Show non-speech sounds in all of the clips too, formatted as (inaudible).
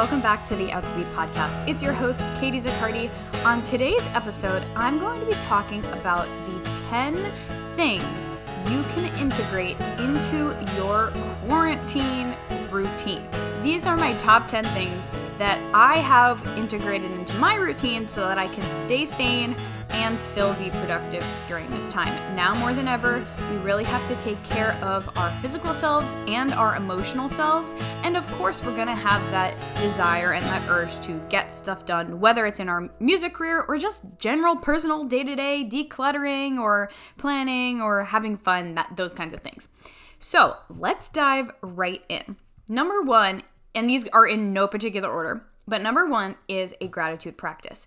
welcome back to the Out to Be podcast. It's your host, Katie Zaccardi. On today's episode, I'm going to be talking about the 10 things you can integrate into your quarantine routine. These are my top 10 things that I have integrated into my routine so that I can stay sane and still be productive during this time. Now more than ever, we really have to take care of our physical selves and our emotional selves. And of course, we're gonna have that desire and that urge to get stuff done, whether it's in our music career or just general personal day to day decluttering or planning or having fun, that, those kinds of things. So let's dive right in. Number one, and these are in no particular order, but number one is a gratitude practice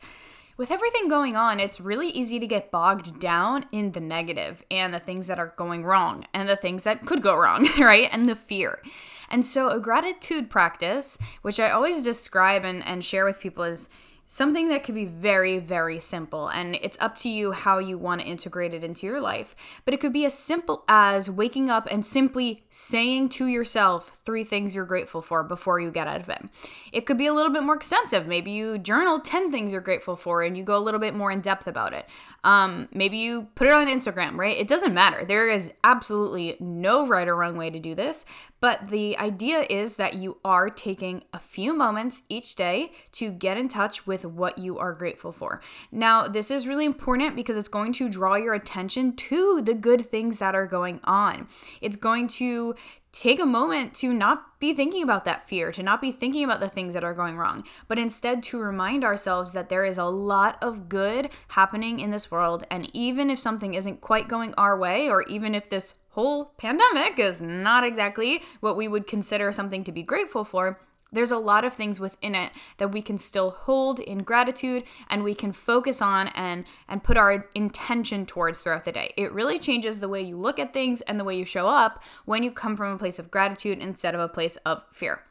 with everything going on, it's really easy to get bogged down in the negative and the things that are going wrong and the things that could go wrong, (laughs) right? And the fear. And so, a gratitude practice, which I always describe and, and share with people, is something that could be very, very simple. And it's up to you how you want to integrate it into your life. But it could be as simple as waking up and simply saying to yourself three things you're grateful for before you get out of bed. It could be a little bit more extensive. Maybe you journal 10 things you're grateful for and you go a little bit more in depth about it. Um, maybe you put it on Instagram, right? It doesn't matter. There is absolutely no right or wrong way to do this. But the idea is that you are taking a few moments each day to get in touch with what you are grateful for. Now, this is really important because it's going to draw your attention to the good things that are going on. It's going to take a moment to not be thinking about that fear, to not be thinking about the things that are going wrong, but instead to remind ourselves that there is a lot of good happening in this world. And even if something isn't quite going our way, or even if this whole pandemic is not exactly what we would consider something to be grateful for, there's a lot of things within it that we can still hold in gratitude and we can focus on and and put our intention towards throughout the day. It really changes the way you look at things and the way you show up when you come from a place of gratitude instead of a place of fear.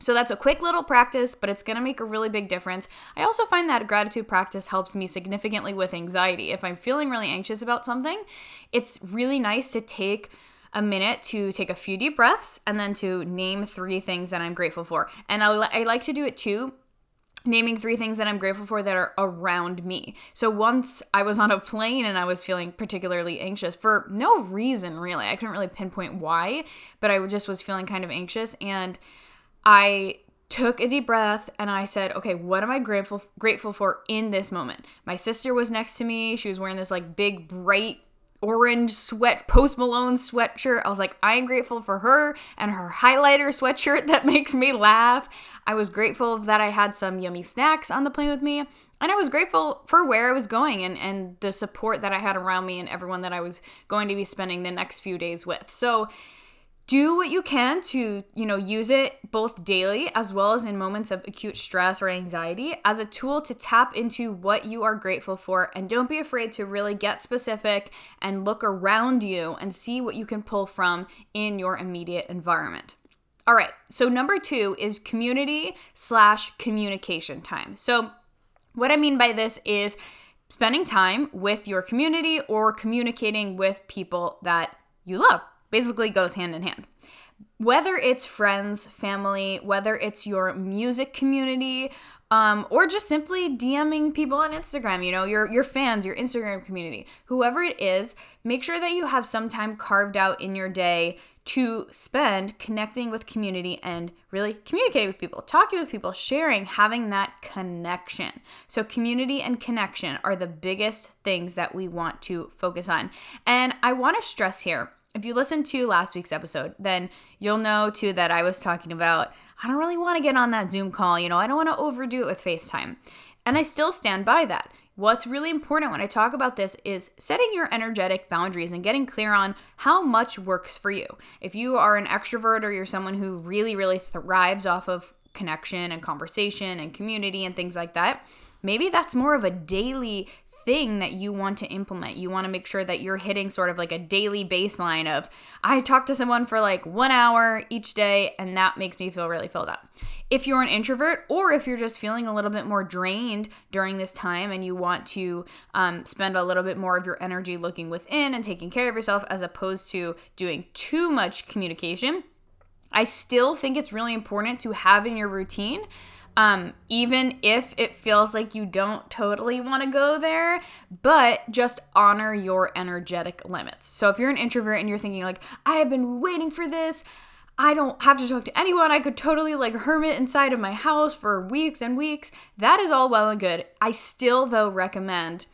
So that's a quick little practice, but it's gonna make a really big difference. I also find that gratitude practice helps me significantly with anxiety. If I'm feeling really anxious about something, it's really nice to take a minute to take a few deep breaths and then to name three things that I'm grateful for. And I, I like to do it too naming three things that I'm grateful for that are around me. So once I was on a plane and I was feeling particularly anxious for no reason really. I couldn't really pinpoint why, but I just was feeling kind of anxious and I took a deep breath and I said, "Okay, what am I grateful grateful for in this moment?" My sister was next to me. She was wearing this like big bright orange sweat post malone sweatshirt. I was like i'm grateful for her and her highlighter sweatshirt that (laughs) makes me laugh. I was grateful that i had some yummy snacks on the plane with me and i was grateful for where i was going and, and the support that i had around me and everyone that i was going to be spending the next few days with. So do what you can to, you know, use it both daily as well as in moments of acute stress or anxiety as a tool to tap into what you are grateful for and don't be afraid to really get specific and look around you and see what you can pull from in your immediate environment. All right, so number two is community slash communication time. So, what I mean by this is spending time with your community or communicating with people that you love basically goes hand in hand. Whether it's friends, family, whether it's your music community, um, or just simply DMing people on Instagram, you know, your your fans, your Instagram community, whoever it is, make sure that you have some time carved out in your day to spend connecting with community and really communicating with people, talking with people, sharing, having that connection. So, community and connection are the biggest things that we want to focus on. And I want to stress here if you listened to last week's episode, then you'll know too that I was talking about I don't really want to get on that Zoom call, you know, I don't want to overdo it with FaceTime. And I still stand by that. What's really important when I talk about this is setting your energetic boundaries and getting clear on how much works for you. If you are an extrovert or you're someone who really, really thrives off of connection and conversation and community and things like that, maybe that's more of a daily thing that you want to implement. You want to make sure that you're hitting sort of like a daily baseline of I talk to someone for like 1 hour each day and that makes me feel really filled up. If you're an introvert or if you're just feeling a little bit more drained during this time and you want to um, spend a little bit more of your energy looking within and taking care of yourself as opposed to doing too much communication, I still think it's really important to have in your routine. Um, even if it feels like you don't totally want to go there, but just honor your energetic limits. So if you're an introvert and you're thinking, like, I have been waiting for this, I don't have to talk to anyone. I could totally like hermit inside of my house for weeks and weeks. That is all well and good. I still, though, recommend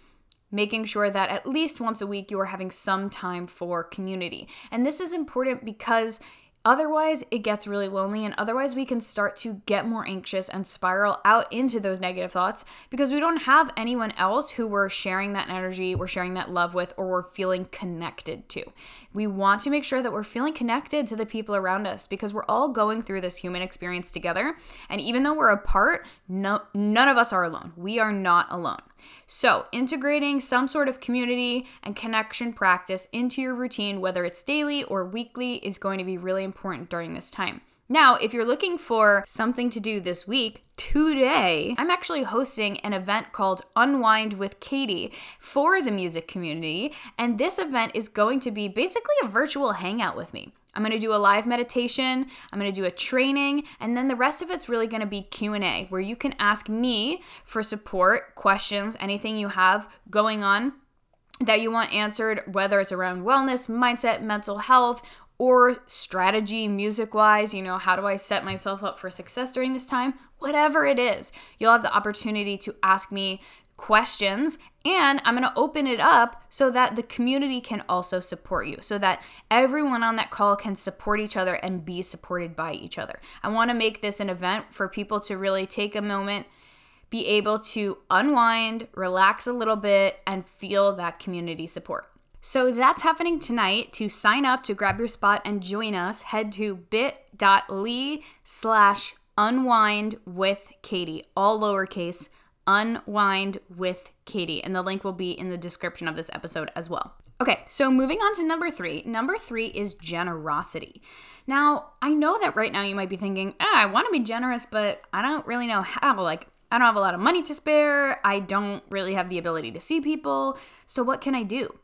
making sure that at least once a week you are having some time for community. And this is important because Otherwise, it gets really lonely, and otherwise, we can start to get more anxious and spiral out into those negative thoughts because we don't have anyone else who we're sharing that energy, we're sharing that love with, or we're feeling connected to. We want to make sure that we're feeling connected to the people around us because we're all going through this human experience together. And even though we're apart, no, none of us are alone. We are not alone. So, integrating some sort of community and connection practice into your routine, whether it's daily or weekly, is going to be really important during this time. Now, if you're looking for something to do this week, today I'm actually hosting an event called Unwind with Katie for the music community, and this event is going to be basically a virtual hangout with me. I'm going to do a live meditation, I'm going to do a training, and then the rest of it's really going to be Q&A where you can ask me for support, questions, anything you have going on that you want answered whether it's around wellness, mindset, mental health, or strategy music wise, you know, how do I set myself up for success during this time? Whatever it is, you'll have the opportunity to ask me questions and I'm going to open it up so that the community can also support you, so that everyone on that call can support each other and be supported by each other. I want to make this an event for people to really take a moment, be able to unwind, relax a little bit, and feel that community support. So that's happening tonight. To sign up to grab your spot and join us, head to bit.ly slash unwind with Katie, all lowercase Unwind with Katie, and the link will be in the description of this episode as well. Okay, so moving on to number three. Number three is generosity. Now, I know that right now you might be thinking, ah, I want to be generous, but I don't really know how. Like, I don't have a lot of money to spare. I don't really have the ability to see people. So, what can I do?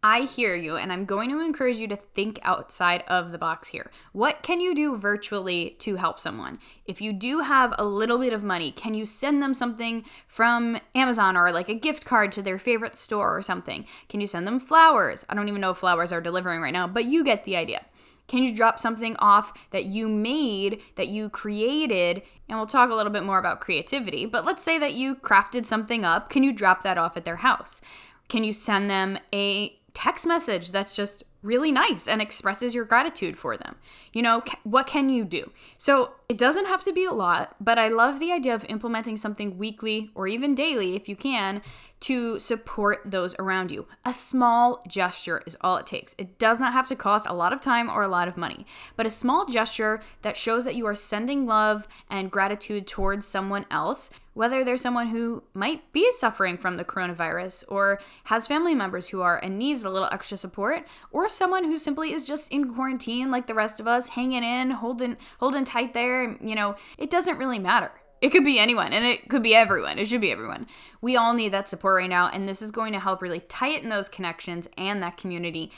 I hear you, and I'm going to encourage you to think outside of the box here. What can you do virtually to help someone? If you do have a little bit of money, can you send them something from Amazon or like a gift card to their favorite store or something? Can you send them flowers? I don't even know if flowers are delivering right now, but you get the idea. Can you drop something off that you made, that you created? And we'll talk a little bit more about creativity, but let's say that you crafted something up. Can you drop that off at their house? Can you send them a text message that's just really nice and expresses your gratitude for them. You know, what can you do? So it doesn't have to be a lot, but I love the idea of implementing something weekly or even daily if you can to support those around you. A small gesture is all it takes. It does not have to cost a lot of time or a lot of money, but a small gesture that shows that you are sending love and gratitude towards someone else, whether they're someone who might be suffering from the coronavirus or has family members who are and needs a little extra support, or someone who simply is just in quarantine like the rest of us, hanging in, holding holding tight there, you know, it doesn't really matter. It could be anyone and it could be everyone. It should be everyone. We all need that support right now. And this is going to help really tighten those connections and that community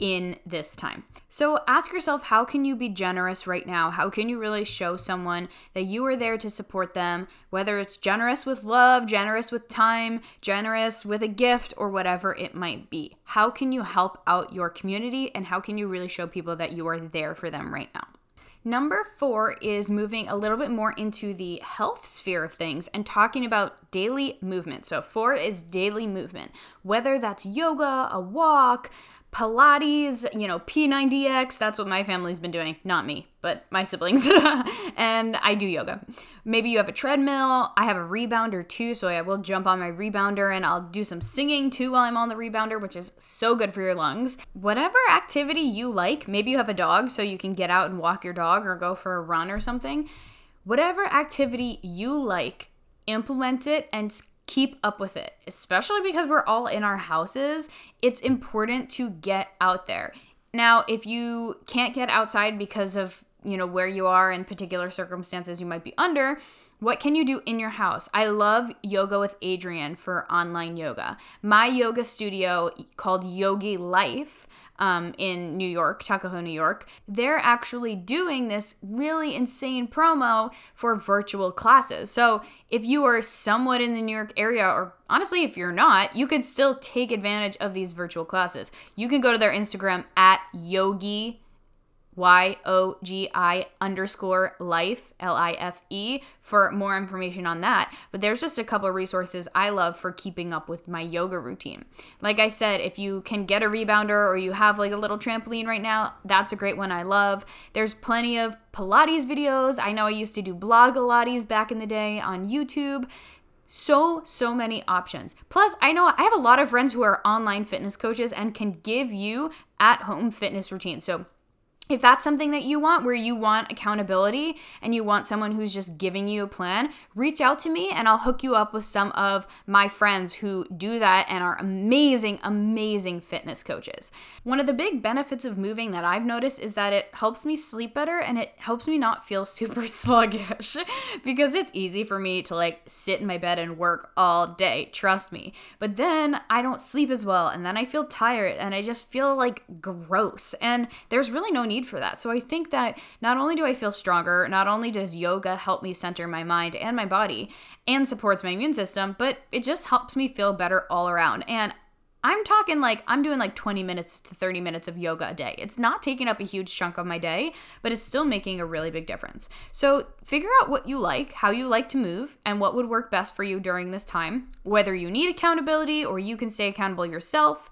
in this time. So ask yourself how can you be generous right now? How can you really show someone that you are there to support them, whether it's generous with love, generous with time, generous with a gift or whatever it might be. How can you help out your community and how can you really show people that you are there for them right now? Number four is moving a little bit more into the health sphere of things and talking about daily movement. So, four is daily movement, whether that's yoga, a walk, Pilates, you know, P90X. That's what my family's been doing. Not me, but my siblings. (laughs) and I do yoga. Maybe you have a treadmill. I have a rebounder too, so I will jump on my rebounder and I'll do some singing too while I'm on the rebounder, which is so good for your lungs. Whatever activity you like, maybe you have a dog so you can get out and walk your dog or go for a run or something. Whatever activity you like, implement it and keep up with it, especially because we're all in our houses. It's important to get out there. Now, if you can't get outside because of, you know, where you are in particular circumstances you might be under, what can you do in your house? I love Yoga with Adriene for online yoga. My yoga studio called Yogi Life um, in New York, Tuckahoe, New York, they're actually doing this really insane promo for virtual classes. So if you are somewhat in the New York area, or honestly, if you're not, you could still take advantage of these virtual classes. You can go to their Instagram at yogi Y O G I underscore life, L I F E, for more information on that. But there's just a couple resources I love for keeping up with my yoga routine. Like I said, if you can get a rebounder or you have like a little trampoline right now, that's a great one I love. There's plenty of Pilates videos. I know I used to do Blogilates back in the day on YouTube so so many options plus i know i have a lot of friends who are online fitness coaches and can give you at home fitness routines so if that's something that you want, where you want accountability and you want someone who's just giving you a plan, reach out to me and I'll hook you up with some of my friends who do that and are amazing, amazing fitness coaches. One of the big benefits of moving that I've noticed is that it helps me sleep better and it helps me not feel (laughs) super sluggish (laughs) because it's easy for me to like sit in my bed and work all day, trust me. But then I don't sleep as well and then I feel tired and I just feel like gross. And there's really no need need for that. So I think that not only do I feel stronger, not only does yoga help me center my mind and my body and supports my immune system, but it just helps me feel better all around. And I'm talking like I'm doing like 20 minutes to 30 minutes of yoga a day. It's not taking up a huge chunk of my day, but it's still making a really big difference. So, figure out what you like, how you like to move, and what would work best for you during this time, whether you need accountability or you can stay accountable yourself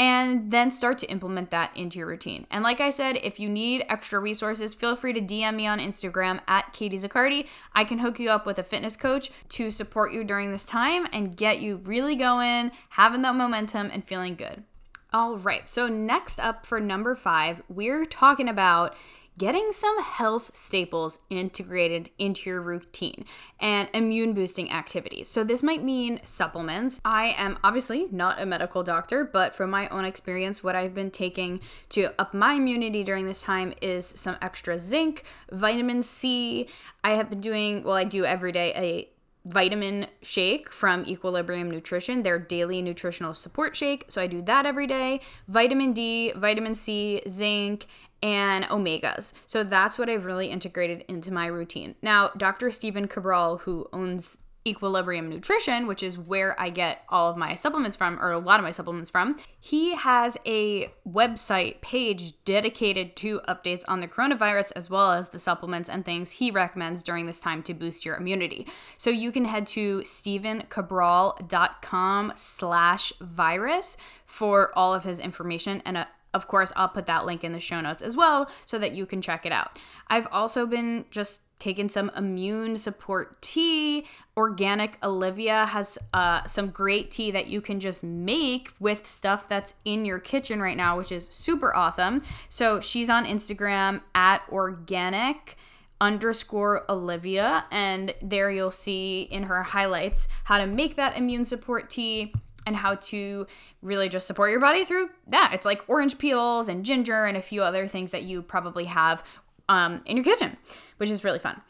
and then start to implement that into your routine. And like I said, if you need extra resources, feel free to DM me on Instagram at Katie Zaccardi. I can hook you up with a fitness coach to support you during this time and get you really going, having that momentum, and feeling good. All right, so next up for number five, we're talking about getting some health staples integrated into your routine and immune boosting activities. So, this might mean supplements. I am obviously not a medical doctor, but from my own experience, what I've been taking to up my immunity during this time is some extra zinc, vitamin C. I have been doing, well, I do every day a vitamin shake from Equilibrium Nutrition, their daily nutritional support shake. So I do that every day. Vitamin D, vitamin C, zinc, and omegas. So that's what I've really integrated into my routine. Now, Dr. Stephen Cabral, who owns Equilibrium Nutrition, which is where I get all of my supplements from, or a lot of my supplements from, he has a website page dedicated to updates on the coronavirus as well as the supplements and things he recommends during this time to boost your immunity. So you can head to stephencabral.com slash virus for all of his information and a of course, I'll put that link in the show notes as well so that you can check it out. I've also been just taking some immune support tea. Organic Olivia has uh, some great tea that you can just make with stuff that's in your kitchen right now, which is super awesome. So she's on Instagram at organic underscore Olivia, and there you'll see in her highlights how to make that immune support tea and how to really just support your body through that. It's like orange peels and ginger and a few other things that you probably have um, in your kitchen, which is really fun.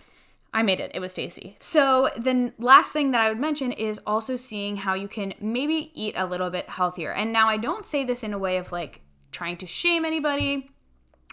I made it. It was tasty. So, the last thing that I would mention is also seeing how you can maybe eat a little bit healthier. And now I don't say this in a way of like trying to shame anybody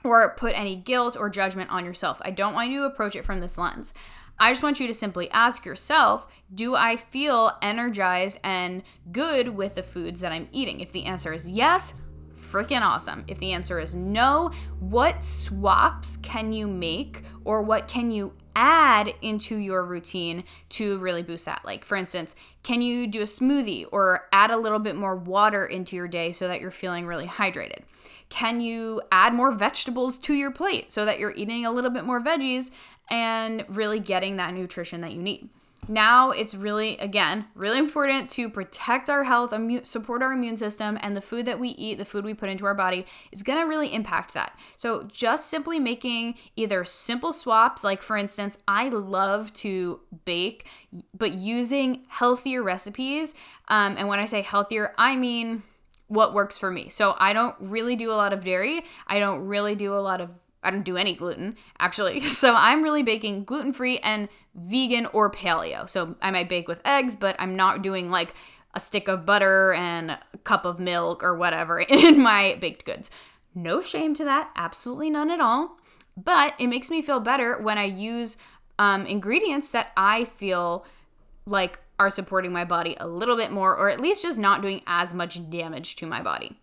or put any guilt or judgment on yourself. I don't want you to approach it from this lens. I just want you to simply ask yourself Do I feel energized and good with the foods that I'm eating? If the answer is yes, freaking awesome. If the answer is no, what swaps can you make or what can you add into your routine to really boost that? Like, for instance, can you do a smoothie or add a little bit more water into your day so that you're feeling really hydrated? Can you add more vegetables to your plate so that you're eating a little bit more veggies and really getting that nutrition that you need? Now it's really, again, really important to protect our health, support our immune system, and the food that we eat, the food we put into our body, is gonna really impact that. So, just simply making either simple swaps, like for instance, I love to bake, but using healthier recipes. Um, and when I say healthier, I mean what works for me. So I don't really do a lot of dairy. I don't really do a lot of I don't do any gluten actually. (laughs) So I'm really baking gluten free and vegan or paleo. So I might bake with eggs, but I'm not doing like a stick of butter and a cup of milk or whatever (laughs) in my baked goods. No shame to that, absolutely none at all. But it makes me feel better when I use um, ingredients that I feel like are supporting my body a little bit more, or at least just not doing as much damage to my body.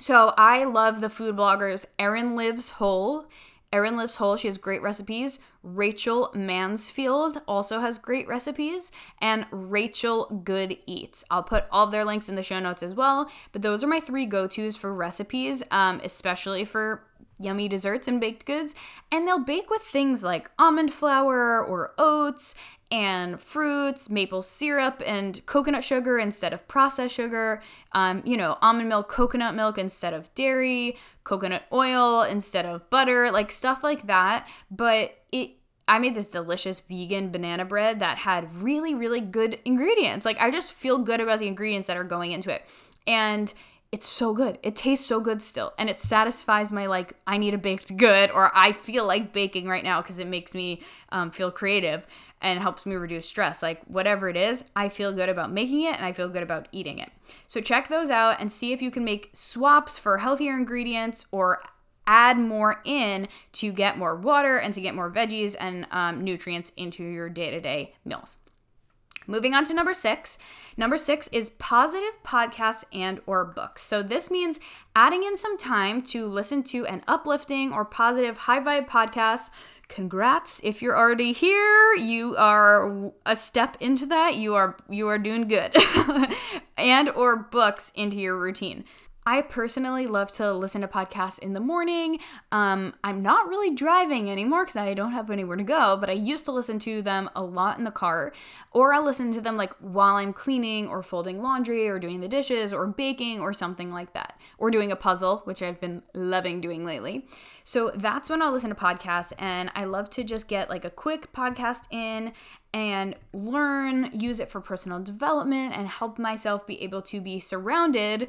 So I love the food bloggers Erin Lives Whole. Erin Lives Whole, she has great recipes. Rachel Mansfield also has great recipes. And Rachael Good Eats. I'll put all of their links in the show notes as well. But those are my three go tos for recipes, um, especially for yummy desserts and baked goods. And they'll bake with things like almond flour or oats and fruits, maple syrup, and coconut sugar instead of processed sugar. Um, you know, almond milk, coconut milk instead of dairy, coconut oil instead of butter, like stuff like that. But it I made this delicious vegan banana bread that had really, really good ingredients. Like, I just feel good about the ingredients that are going into it. And it's so good. It tastes so good still. And it satisfies my, like, I need a baked good or I feel like baking right now because it makes me um, feel creative and helps me reduce stress. Like, whatever it is, I feel good about making it and I feel good about eating it. So, check those out and see if you can make swaps for healthier ingredients or add more in to get more water and to get more veggies and um, nutrients into your day to day meals. Moving on to number six. Number six is positive podcasts and or books. So this means adding in some time to listen to an uplifting or positive high vibe podcast. Congrats if you're already here. You are a step into that. You are you are doing good. (laughs) and or books into your routine. I personally love to listen to podcasts in the morning. Um, I'm not really driving anymore because I don't have anywhere to go, but I used to listen to them a lot in the car, or I'll listen to them like while I'm cleaning or folding laundry or doing the dishes or baking or something like that, or doing a puzzle, which I've been loving doing lately. So that's when I'll listen to podcasts, and I love to just get like a quick podcast in and learn, use it for personal development, and help myself be able to be surrounded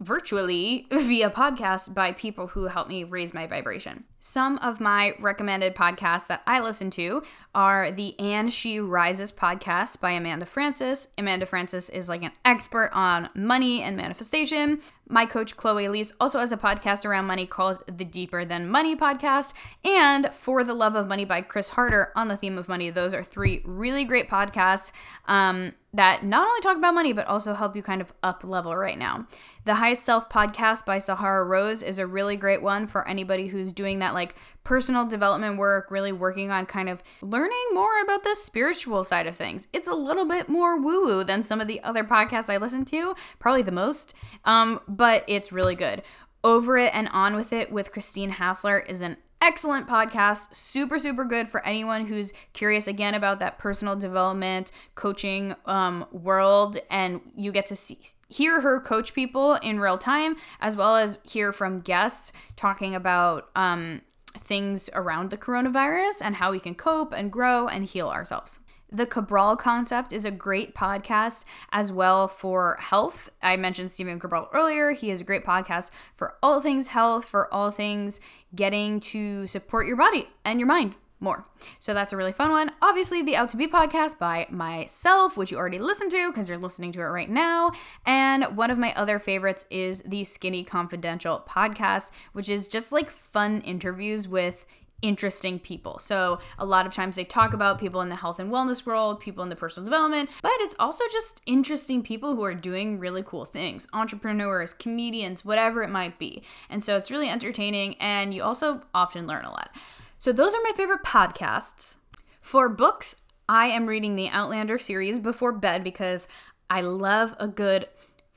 virtually (laughs) via podcast by people who help me raise my vibration. Some of my recommended podcasts that I listen to are the And She Rises podcast by Amanda Frances. Amanda Frances is like an expert on money and manifestation. My coach Chloe Elise also has a podcast around money called the Deeper Than Money podcast, and For the Love of Money by Chris Harder on the theme of money. Those are three really great podcasts um, that not only talk about money but also help you kind of up level right now. The Highest Self podcast by Sahara Rose is a really great one for anybody who's doing that like personal development work, really working on kind of learning more about the spiritual side of things. It's a little bit more woo woo than some of the other podcasts I listen to, probably the most, um, but it's really good. Over It and On With It with Christine Hassler is an excellent podcast. Super super good for anyone who's curious again about that personal development coaching um, world. And you get to see hear her coach people in real time as well as hear from guests talking about um, things around the coronavirus and how we can cope and grow and heal ourselves the Cabral Concept is a great podcast as well for health. I mentioned Stephen Cabral earlier. He has a great podcast for all things health, for all things getting to support your body and your mind more. So that's a really fun one. Obviously, the Out to Be podcast by myself, which you already listened to because you're listening to it right now. And one of my other favorites is the Skinny Confidential podcast, which is just like fun interviews with interesting people. So, a lot of times they talk about people in the health and wellness world, people in the personal development, but it's also just interesting people who are doing really cool things entrepreneurs, comedians, whatever it might be. And so, it's really entertaining, and you also often learn a lot. So, those are my favorite podcasts. For books, I am reading the Outlander series before bed because I love a good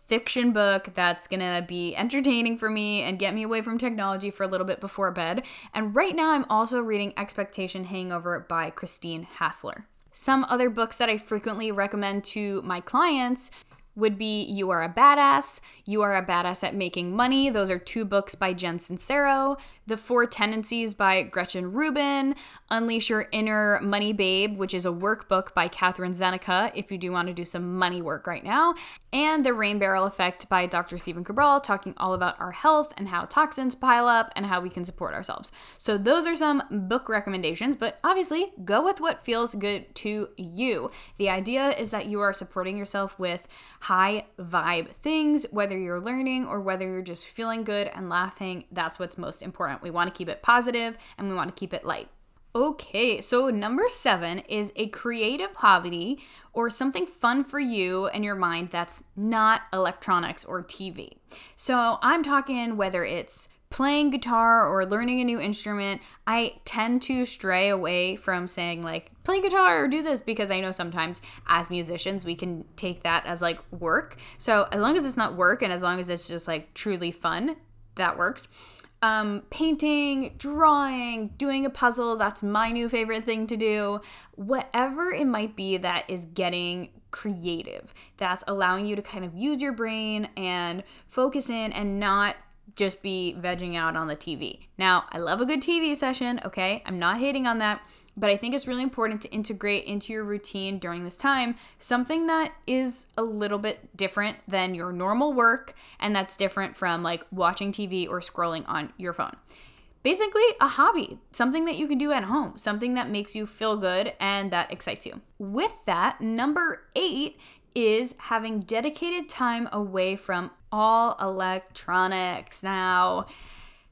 fiction book that's gonna be entertaining for me and get me away from technology for a little bit before bed. And right now, I'm also reading Expectation Hangover by Christine Hassler. Some other books that I frequently recommend to my clients would be You Are a Badass, You Are a Badass at Making Money. Those are two books by Jen Sincero. The Four Tendencies by Gretchen Rubin, Unleash Your Inner Money Babe, which is a workbook by Kathrin Zenkina if you do want to do some money work right now, and The Rain Barrel Effect by Dr. Stephen Cabral, talking all about our health and how toxins pile up and how we can support ourselves. So, those are some book recommendations, but obviously, go with what feels good to you. The idea is that you are supporting yourself with high vibe things, whether you're learning or whether you're just feeling good and laughing. That's what's most important. We want to keep it positive and we want to keep it light. Okay, so number seven is a creative hobby or something fun for you and your mind that's not electronics or TV. So I'm talking whether it's playing guitar or learning a new instrument, I tend to stray away from saying like play guitar or do this because I know sometimes as musicians we can take that as like work. So as long as it's not work and as long as it's just like truly fun, that works. Um, painting, drawing, doing a puzzle, that's my new favorite thing to do. Whatever it might be that is getting creative, that's allowing you to kind of use your brain and focus in and not just be vegging out on the TV. Now, I love a good TV session, okay? I'm not hating on that, but I think it's really important to integrate into your routine during this time something that is a little bit different than your normal work and that's different from like watching TV or scrolling on your phone. Basically, a hobby, something that you can do at home, something that makes you feel good and that excites you. With that, number eight is having dedicated time away from all electronics. Now,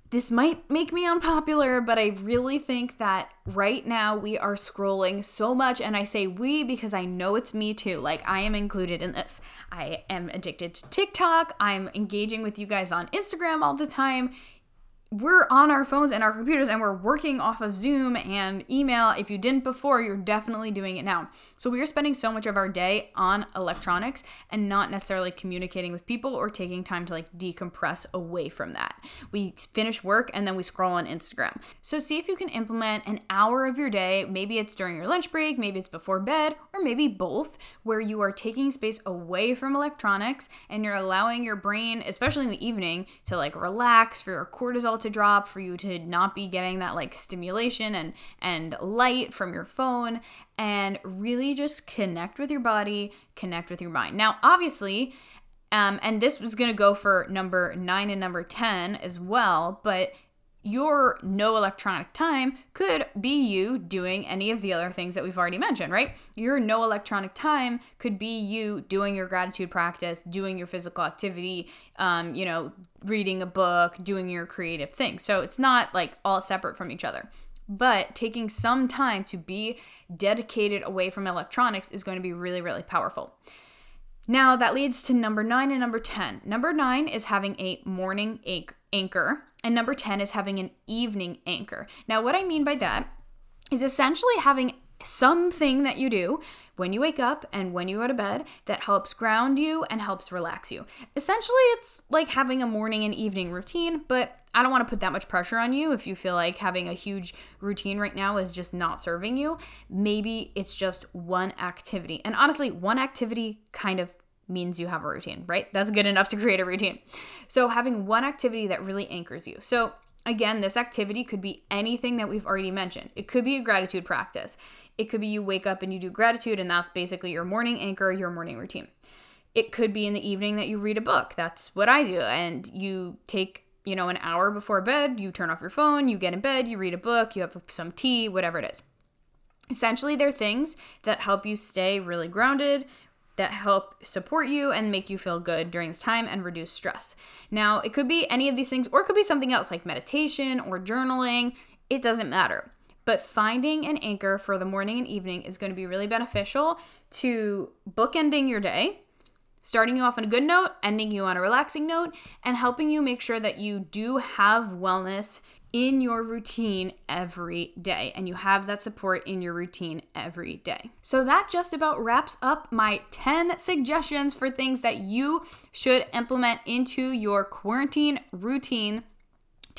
this might make me unpopular, but I really think that right now we are scrolling so much. And I say we because I know it's me too. Like, I am included in this. I am addicted to TikTok. I'm engaging with you guys on Instagram all the time we're on our phones and our computers and we're working off of Zoom and email. If you didn't before, you're definitely doing it now. So we are spending so much of our day on electronics and not necessarily communicating with people or taking time to like decompress away from that. We finish work and then we scroll on Instagram. So see if you can implement an hour of your day. Maybe it's during your lunch break, maybe it's before bed, or maybe both, where you are taking space away from electronics and you're allowing your brain, especially in the evening, to like relax for your cortisol to drop, for you to not be getting that like stimulation and and light from your phone and really just connect with your body, connect with your mind. Now, obviously, um, and this was going to go for number nine and number 10 as well, but your no electronic time could be you doing any of the other things that we've already mentioned, right? Your no electronic time could be you doing your gratitude practice, doing your physical activity, um, you know, reading a book, doing your creative thing. So it's not like all separate from each other. But taking some time to be dedicated away from electronics is going to be really, really powerful. Now, that leads to number nine and number 10. Number nine is having a morning anchor, and number 10 is having an evening anchor. Now, what I mean by that is essentially having something that you do when you wake up and when you go to bed that helps ground you and helps relax you. Essentially, it's like having a morning and evening routine, but I don't want to put that much pressure on you if you feel like having a huge routine right now is just not serving you. Maybe it's just one activity. And honestly, one activity kind of means you have a routine, right? That's good enough to create a routine. So, having one activity that really anchors you. So, again, this activity could be anything that we've already mentioned. It could be a gratitude practice. It could be you wake up and you do gratitude, and that's basically your morning anchor, your morning routine. It could be in the evening that you read a book. That's what I do. And you take, you know, an hour before bed, you turn off your phone, you get in bed, you read a book, you have some tea, whatever it is. Essentially, they're things that help you stay really grounded, that help support you and make you feel good during this time and reduce stress. Now, it could be any of these things, or it could be something else like meditation or journaling. It doesn't matter. But finding an anchor for the morning and evening is going to be really beneficial to bookending your day, starting you off on a good note, ending you on a relaxing note, and helping you make sure that you do have wellness in your routine every day and you have that support in your routine every day. So that just about wraps up my 10 suggestions for things that you should implement into your quarantine routine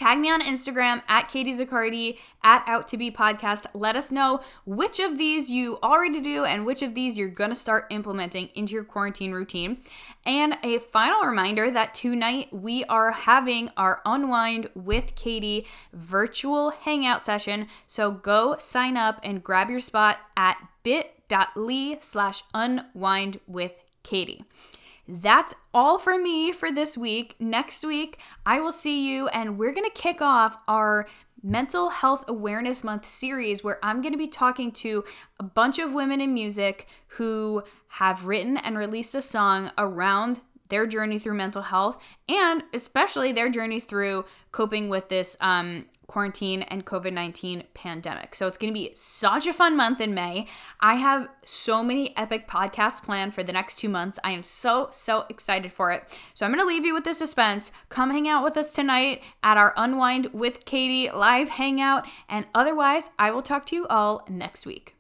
Tag me on Instagram at Katie Zaccardi at Out to Be Podcast. Let us know which of these you already do and which of these you're gonna start implementing into your quarantine routine. And a final reminder that tonight we are having our Unwind with Katie virtual hangout session. So go sign up and grab your spot at bit.ly slash unwind with Katie. That's all for me for this week. Next week, I will see you, and we're going to kick off our Mental Health Awareness Month series where I'm going to be talking to a bunch of women in music who have written and released a song around their journey through mental health and especially their journey through coping with this um, quarantine and COVID 19 pandemic. So it's going to be such a fun month in May. I have so many epic podcasts planned for the next two months. I am so, so excited for it. So I'm going to leave you with the suspense. Come hang out with us tonight at our Unwind with Katie live hangout. And otherwise, I will talk to you all next week.